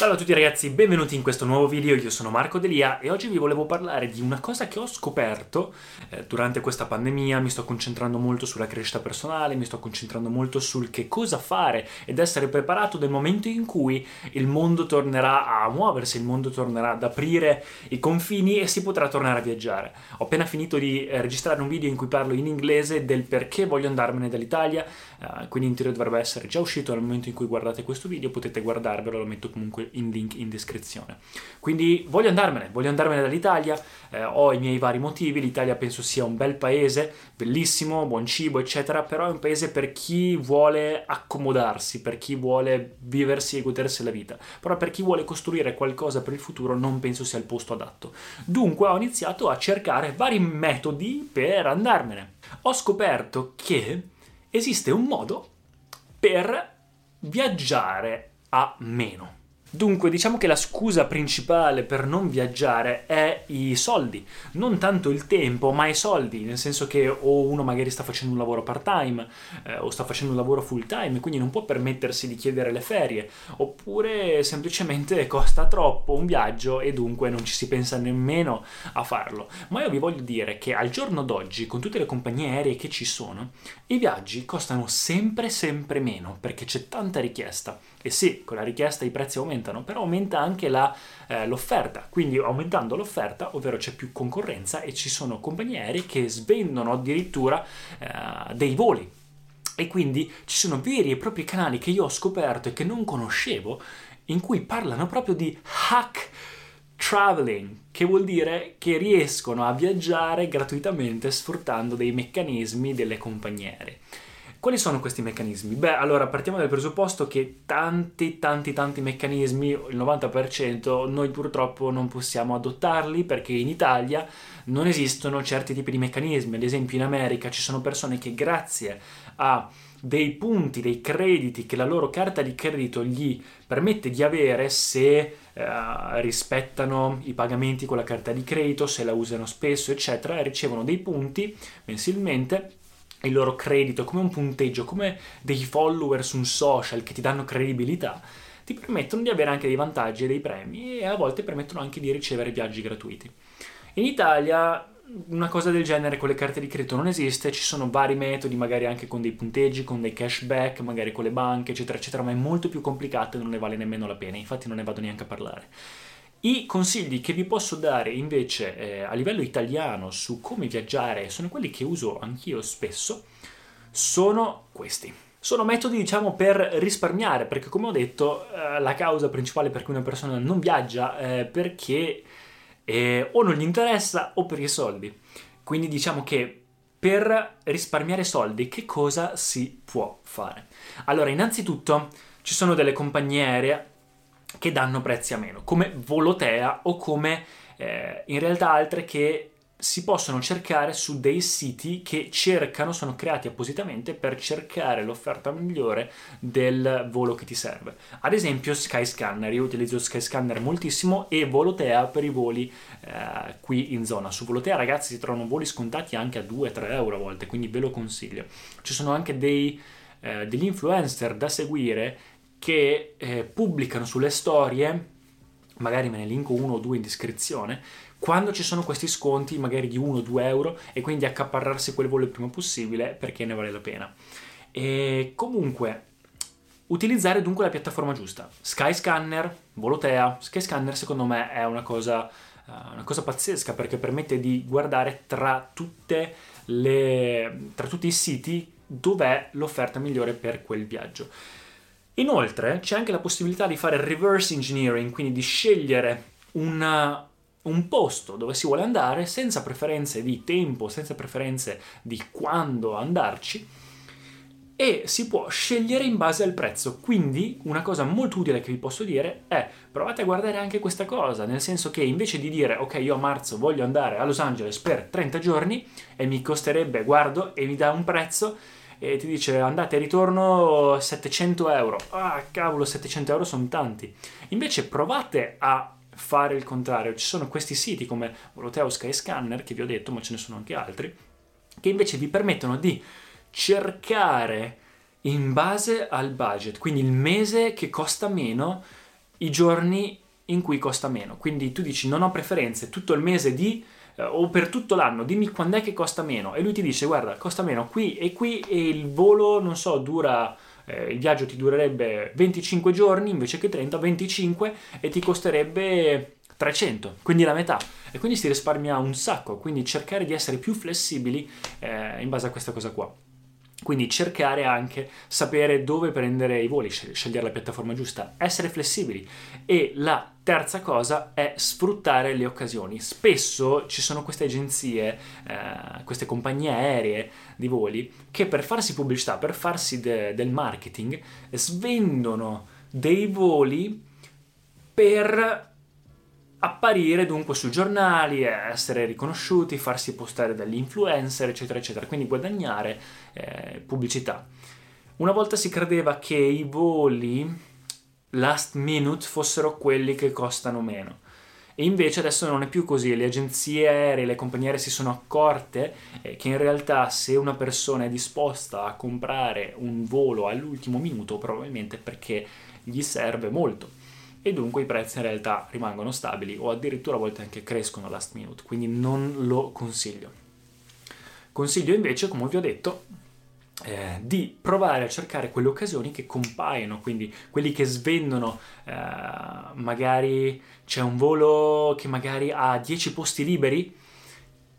Salve a tutti ragazzi, benvenuti in questo nuovo video, io sono Marco Delia e oggi vi volevo parlare di una cosa che ho scoperto eh, durante questa pandemia, mi sto concentrando molto sulla crescita personale, mi sto concentrando molto sul che cosa fare ed essere preparato nel momento in cui il mondo tornerà a muoversi, il mondo tornerà ad aprire i confini e si potrà tornare a viaggiare. Ho appena finito di eh, registrare un video in cui parlo in inglese del perché voglio andarmene dall'Italia, eh, quindi in teoria dovrebbe essere già uscito nel momento in cui guardate questo video, potete guardarvelo, lo metto comunque in link in descrizione. Quindi voglio andarmene, voglio andarmene dall'Italia, eh, ho i miei vari motivi, l'Italia penso sia un bel paese, bellissimo, buon cibo, eccetera, però è un paese per chi vuole accomodarsi, per chi vuole viversi e godersi la vita, però per chi vuole costruire qualcosa per il futuro non penso sia il posto adatto. Dunque ho iniziato a cercare vari metodi per andarmene. Ho scoperto che esiste un modo per viaggiare a meno. Dunque, diciamo che la scusa principale per non viaggiare è i soldi, non tanto il tempo, ma i soldi, nel senso che o uno magari sta facendo un lavoro part-time eh, o sta facendo un lavoro full-time, quindi non può permettersi di chiedere le ferie, oppure semplicemente costa troppo un viaggio e dunque non ci si pensa nemmeno a farlo. Ma io vi voglio dire che al giorno d'oggi, con tutte le compagnie aeree che ci sono, i viaggi costano sempre sempre meno perché c'è tanta richiesta. E sì, con la richiesta i prezzi aumentano, però aumenta anche la, eh, l'offerta. Quindi aumentando l'offerta, ovvero c'è più concorrenza e ci sono compagnie aeree che svendono addirittura eh, dei voli. E quindi ci sono veri e propri canali che io ho scoperto e che non conoscevo, in cui parlano proprio di hack traveling, che vuol dire che riescono a viaggiare gratuitamente sfruttando dei meccanismi delle compagnie aeree. Quali sono questi meccanismi? Beh, allora partiamo dal presupposto che tanti, tanti, tanti meccanismi, il 90%, noi purtroppo non possiamo adottarli perché in Italia non esistono certi tipi di meccanismi. Ad esempio in America ci sono persone che grazie a dei punti, dei crediti che la loro carta di credito gli permette di avere se eh, rispettano i pagamenti con la carta di credito, se la usano spesso, eccetera, ricevono dei punti mensilmente il loro credito, come un punteggio, come dei follower su un social che ti danno credibilità, ti permettono di avere anche dei vantaggi e dei premi e a volte permettono anche di ricevere viaggi gratuiti. In Italia una cosa del genere con le carte di credito non esiste, ci sono vari metodi, magari anche con dei punteggi, con dei cashback, magari con le banche, eccetera, eccetera, ma è molto più complicato e non ne vale nemmeno la pena, infatti non ne vado neanche a parlare. I consigli che vi posso dare invece eh, a livello italiano su come viaggiare, sono quelli che uso anch'io spesso, sono questi. Sono metodi, diciamo, per risparmiare, perché come ho detto, eh, la causa principale per cui una persona non viaggia è perché eh, o non gli interessa o per i soldi. Quindi diciamo che per risparmiare soldi che cosa si può fare? Allora, innanzitutto ci sono delle compagnie aeree che danno prezzi a meno, come Volotea o come eh, in realtà altre che si possono cercare su dei siti che cercano, sono creati appositamente per cercare l'offerta migliore del volo che ti serve. Ad esempio Skyscanner, io utilizzo Skyscanner moltissimo e Volotea per i voli eh, qui in zona. Su Volotea ragazzi si trovano voli scontati anche a 2-3 euro a volte, quindi ve lo consiglio. Ci sono anche dei, eh, degli influencer da seguire che eh, pubblicano sulle storie, magari me ne linko uno o due in descrizione, quando ci sono questi sconti magari di 1-2 euro e quindi accaparrarsi quel volo il prima possibile perché ne vale la pena. E comunque utilizzare dunque la piattaforma giusta. Skyscanner, Volotea, Skyscanner secondo me è una cosa, uh, una cosa pazzesca perché permette di guardare tra, le, tra tutti i siti dov'è l'offerta migliore per quel viaggio. Inoltre c'è anche la possibilità di fare reverse engineering, quindi di scegliere una, un posto dove si vuole andare senza preferenze di tempo, senza preferenze di quando andarci e si può scegliere in base al prezzo. Quindi una cosa molto utile che vi posso dire è provate a guardare anche questa cosa, nel senso che invece di dire ok io a marzo voglio andare a Los Angeles per 30 giorni e mi costerebbe, guardo e mi dà un prezzo e ti dice andate e ritorno 700 euro. Ah cavolo 700 euro sono tanti. Invece provate a fare il contrario. Ci sono questi siti come Voloteo Sky Scanner, che vi ho detto, ma ce ne sono anche altri, che invece vi permettono di cercare in base al budget, quindi il mese che costa meno, i giorni in cui costa meno. Quindi tu dici non ho preferenze, tutto il mese di eh, o per tutto l'anno, dimmi quando è che costa meno e lui ti dice guarda, costa meno qui e qui e il volo, non so, dura eh, il viaggio ti durerebbe 25 giorni invece che 30, 25 e ti costerebbe 300, quindi la metà. E quindi si risparmia un sacco, quindi cercare di essere più flessibili eh, in base a questa cosa qua. Quindi cercare anche sapere dove prendere i voli, scegliere la piattaforma giusta, essere flessibili. E la terza cosa è sfruttare le occasioni. Spesso ci sono queste agenzie, eh, queste compagnie aeree di voli che per farsi pubblicità, per farsi de- del marketing, svendono dei voli per apparire dunque sui giornali, essere riconosciuti, farsi postare dagli influencer, eccetera, eccetera, quindi guadagnare eh, pubblicità. Una volta si credeva che i voli last minute fossero quelli che costano meno. E invece adesso non è più così, le agenzie aeree, le compagnie aeree si sono accorte eh, che in realtà se una persona è disposta a comprare un volo all'ultimo minuto, probabilmente perché gli serve molto e dunque i prezzi in realtà rimangono stabili o addirittura a volte anche crescono last minute, quindi non lo consiglio. Consiglio invece, come vi ho detto, eh, di provare a cercare quelle occasioni che compaiono, quindi quelli che svendono, eh, magari c'è un volo che magari ha 10 posti liberi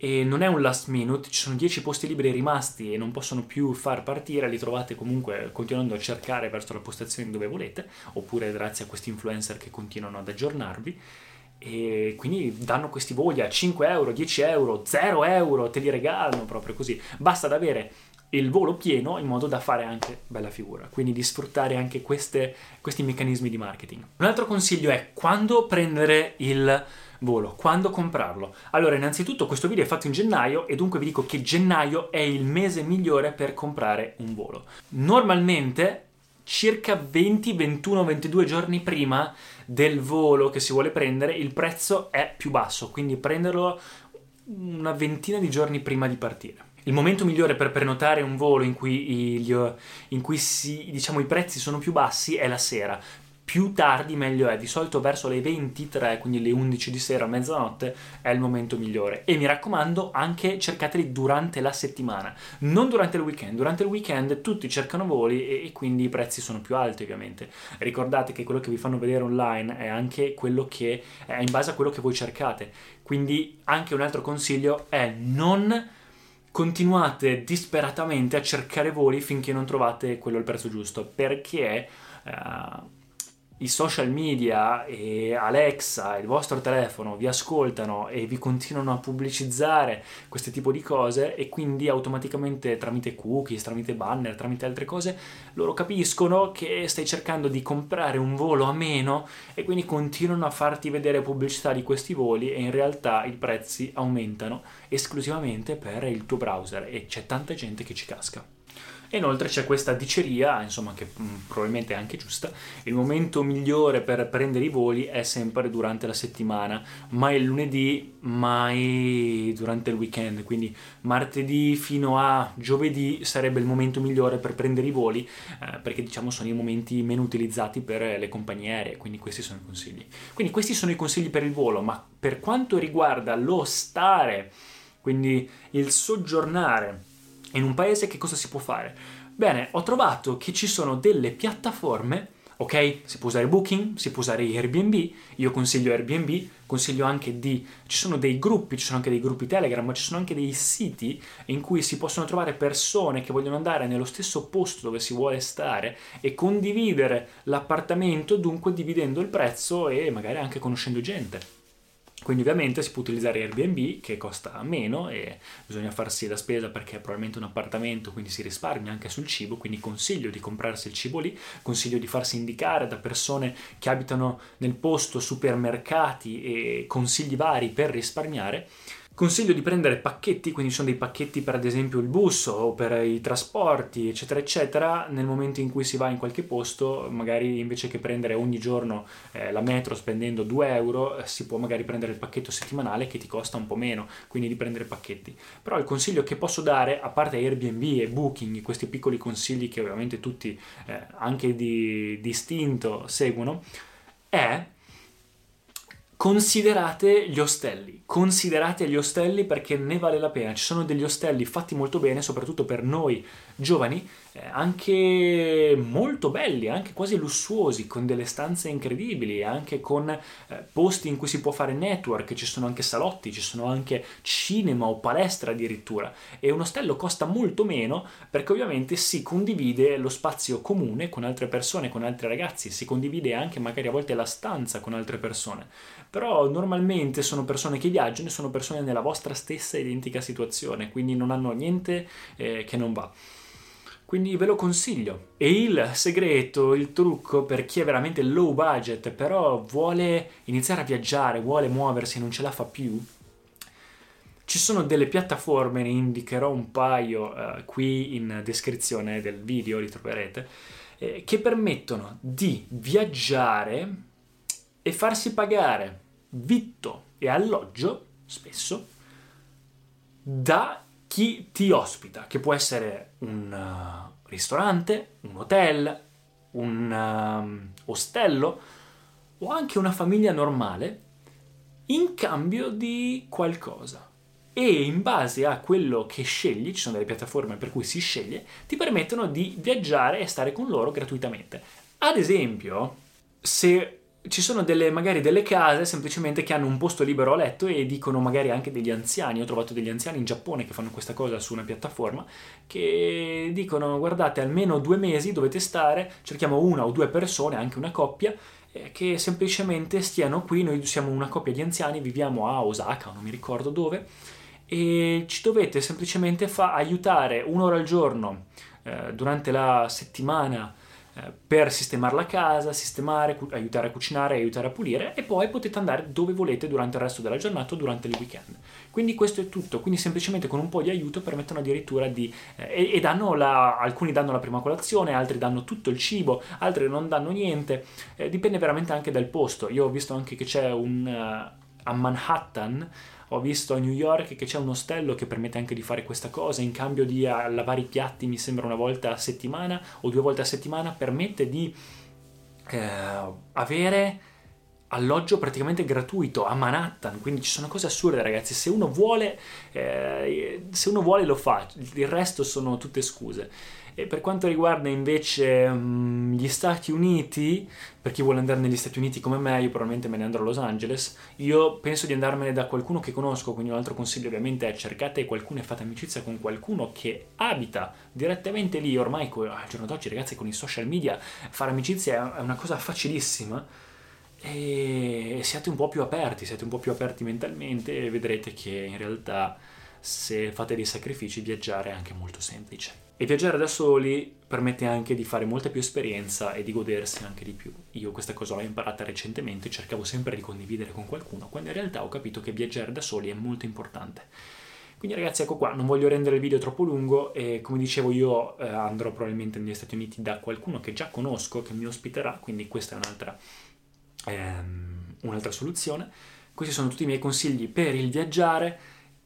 e non è un last minute, ci sono 10 posti liberi rimasti e non possono più far partire, li trovate comunque continuando a cercare verso la postazione dove volete, oppure grazie a questi influencer che continuano ad aggiornarvi. E quindi danno questi voli a 5 euro, 10 euro, 0 euro, te li regalano proprio così. Basta ad avere il volo pieno in modo da fare anche bella figura, quindi di sfruttare anche queste, questi meccanismi di marketing. Un altro consiglio è quando prendere il volo, quando comprarlo? Allora, innanzitutto questo video è fatto in gennaio e dunque vi dico che gennaio è il mese migliore per comprare un volo. Normalmente circa 20, 21, 22 giorni prima del volo che si vuole prendere il prezzo è più basso, quindi prenderlo una ventina di giorni prima di partire. Il momento migliore per prenotare un volo in cui, gli, in cui si, diciamo, i prezzi sono più bassi è la sera, più tardi meglio è, di solito verso le 23, quindi le 11 di sera, mezzanotte, è il momento migliore. E mi raccomando, anche cercateli durante la settimana, non durante il weekend. Durante il weekend tutti cercano voli e, e quindi i prezzi sono più alti, ovviamente. Ricordate che quello che vi fanno vedere online è anche quello che è in base a quello che voi cercate. Quindi anche un altro consiglio è non continuate disperatamente a cercare voli finché non trovate quello al prezzo giusto, perché uh, i social media e Alexa, il vostro telefono vi ascoltano e vi continuano a pubblicizzare questo tipo di cose e quindi automaticamente tramite cookies, tramite banner, tramite altre cose, loro capiscono che stai cercando di comprare un volo a meno e quindi continuano a farti vedere pubblicità di questi voli e in realtà i prezzi aumentano esclusivamente per il tuo browser e c'è tanta gente che ci casca. E inoltre c'è questa diceria, insomma, che mm, probabilmente è anche giusta. Il momento migliore per prendere i voli è sempre durante la settimana, mai il lunedì, mai durante il weekend. Quindi martedì fino a giovedì sarebbe il momento migliore per prendere i voli, eh, perché diciamo sono i momenti meno utilizzati per le compagnie aeree. Quindi questi sono i consigli. Quindi questi sono i consigli per il volo, ma per quanto riguarda lo stare, quindi il soggiornare in un paese che cosa si può fare? Bene, ho trovato che ci sono delle piattaforme, ok? Si può usare Booking, si può usare Airbnb, io consiglio Airbnb, consiglio anche di... ci sono dei gruppi, ci sono anche dei gruppi Telegram, ma ci sono anche dei siti in cui si possono trovare persone che vogliono andare nello stesso posto dove si vuole stare e condividere l'appartamento, dunque dividendo il prezzo e magari anche conoscendo gente. Quindi ovviamente si può utilizzare Airbnb che costa meno e bisogna farsi la spesa perché è probabilmente un appartamento, quindi si risparmia anche sul cibo, quindi consiglio di comprarsi il cibo lì, consiglio di farsi indicare da persone che abitano nel posto, supermercati e consigli vari per risparmiare Consiglio di prendere pacchetti, quindi sono dei pacchetti per ad esempio il bus o per i trasporti, eccetera, eccetera, nel momento in cui si va in qualche posto, magari invece che prendere ogni giorno eh, la metro spendendo 2 euro, eh, si può magari prendere il pacchetto settimanale che ti costa un po' meno, quindi di prendere pacchetti. Però il consiglio che posso dare, a parte Airbnb e Booking, questi piccoli consigli che ovviamente tutti eh, anche di distinto seguono, è considerate gli ostelli, considerate gli ostelli perché ne vale la pena, ci sono degli ostelli fatti molto bene, soprattutto per noi giovani, eh, anche molto belli, anche quasi lussuosi, con delle stanze incredibili, anche con eh, posti in cui si può fare network, ci sono anche salotti, ci sono anche cinema o palestra addirittura. E un ostello costa molto meno perché ovviamente si condivide lo spazio comune con altre persone, con altri ragazzi, si condivide anche magari a volte la stanza con altre persone. Però normalmente sono persone che viaggiano e sono persone nella vostra stessa identica situazione, quindi non hanno niente eh, che non va. Quindi ve lo consiglio. E il segreto, il trucco per chi è veramente low budget, però vuole iniziare a viaggiare, vuole muoversi e non ce la fa più, ci sono delle piattaforme, ne indicherò un paio uh, qui in descrizione del video, li troverete, eh, che permettono di viaggiare e farsi pagare vitto e alloggio, spesso, da chi ti ospita, che può essere un uh, ristorante, un hotel, un uh, ostello o anche una famiglia normale in cambio di qualcosa. E in base a quello che scegli, ci sono delle piattaforme per cui si sceglie, ti permettono di viaggiare e stare con loro gratuitamente. Ad esempio, se ci sono delle, magari delle case semplicemente che hanno un posto libero a letto e dicono magari anche degli anziani, ho trovato degli anziani in Giappone che fanno questa cosa su una piattaforma, che dicono guardate almeno due mesi dovete stare, cerchiamo una o due persone, anche una coppia, eh, che semplicemente stiano qui, noi siamo una coppia di anziani, viviamo a Osaka, non mi ricordo dove, e ci dovete semplicemente fa- aiutare un'ora al giorno eh, durante la settimana per sistemare la casa, sistemare, cu- aiutare a cucinare, aiutare a pulire e poi potete andare dove volete durante il resto della giornata o durante il weekend. Quindi questo è tutto, quindi semplicemente con un po' di aiuto permettono addirittura di... Eh, e, danno la, alcuni danno la prima colazione, altri danno tutto il cibo, altri non danno niente, eh, dipende veramente anche dal posto. Io ho visto anche che c'è un... Uh, a Manhattan ho visto a New York che c'è un ostello che permette anche di fare questa cosa, in cambio di eh, lavare i piatti, mi sembra una volta a settimana o due volte a settimana, permette di eh, avere alloggio praticamente gratuito a Manhattan, quindi ci sono cose assurde ragazzi, se uno vuole, eh, se uno vuole lo fa, il resto sono tutte scuse. E per quanto riguarda invece um, gli Stati Uniti, per chi vuole andare negli Stati Uniti come me, io probabilmente me ne andrò a Los Angeles, io penso di andarmene da qualcuno che conosco, quindi un altro consiglio ovviamente è cercate qualcuno e fate amicizia con qualcuno che abita direttamente lì, ormai al giorno d'oggi ragazzi con i social media fare amicizia è una cosa facilissima e siate un po' più aperti, siete un po' più aperti mentalmente e vedrete che in realtà se fate dei sacrifici viaggiare è anche molto semplice. E viaggiare da soli permette anche di fare molta più esperienza e di godersi anche di più. Io questa cosa l'ho imparata recentemente, cercavo sempre di condividere con qualcuno, quando in realtà ho capito che viaggiare da soli è molto importante. Quindi ragazzi ecco qua, non voglio rendere il video troppo lungo e come dicevo io eh, andrò probabilmente negli Stati Uniti da qualcuno che già conosco, che mi ospiterà, quindi questa è un'altra ehm, un'altra soluzione. Questi sono tutti i miei consigli per il viaggiare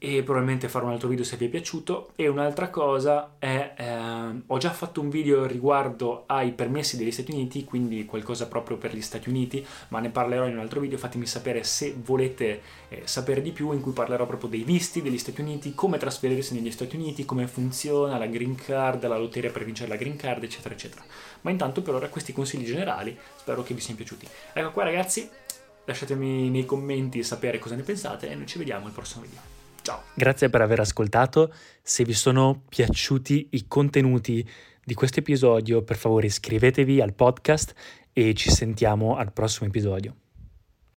e probabilmente farò un altro video se vi è piaciuto. E un'altra cosa è ehm, ho già fatto un video riguardo ai permessi degli Stati Uniti quindi qualcosa proprio per gli Stati Uniti ma ne parlerò in un altro video. Fatemi sapere se volete eh, sapere di più in cui parlerò proprio dei visti degli Stati Uniti come trasferirsi negli Stati Uniti come funziona la green card la lotteria per vincere la green card eccetera eccetera. Ma intanto per ora questi consigli generali spero che vi siano piaciuti. Ecco qua ragazzi lasciatemi nei commenti sapere cosa ne pensate e noi ci vediamo al prossimo video Ciao. Grazie per aver ascoltato. Se vi sono piaciuti i contenuti di questo episodio, per favore iscrivetevi al podcast e ci sentiamo al prossimo episodio.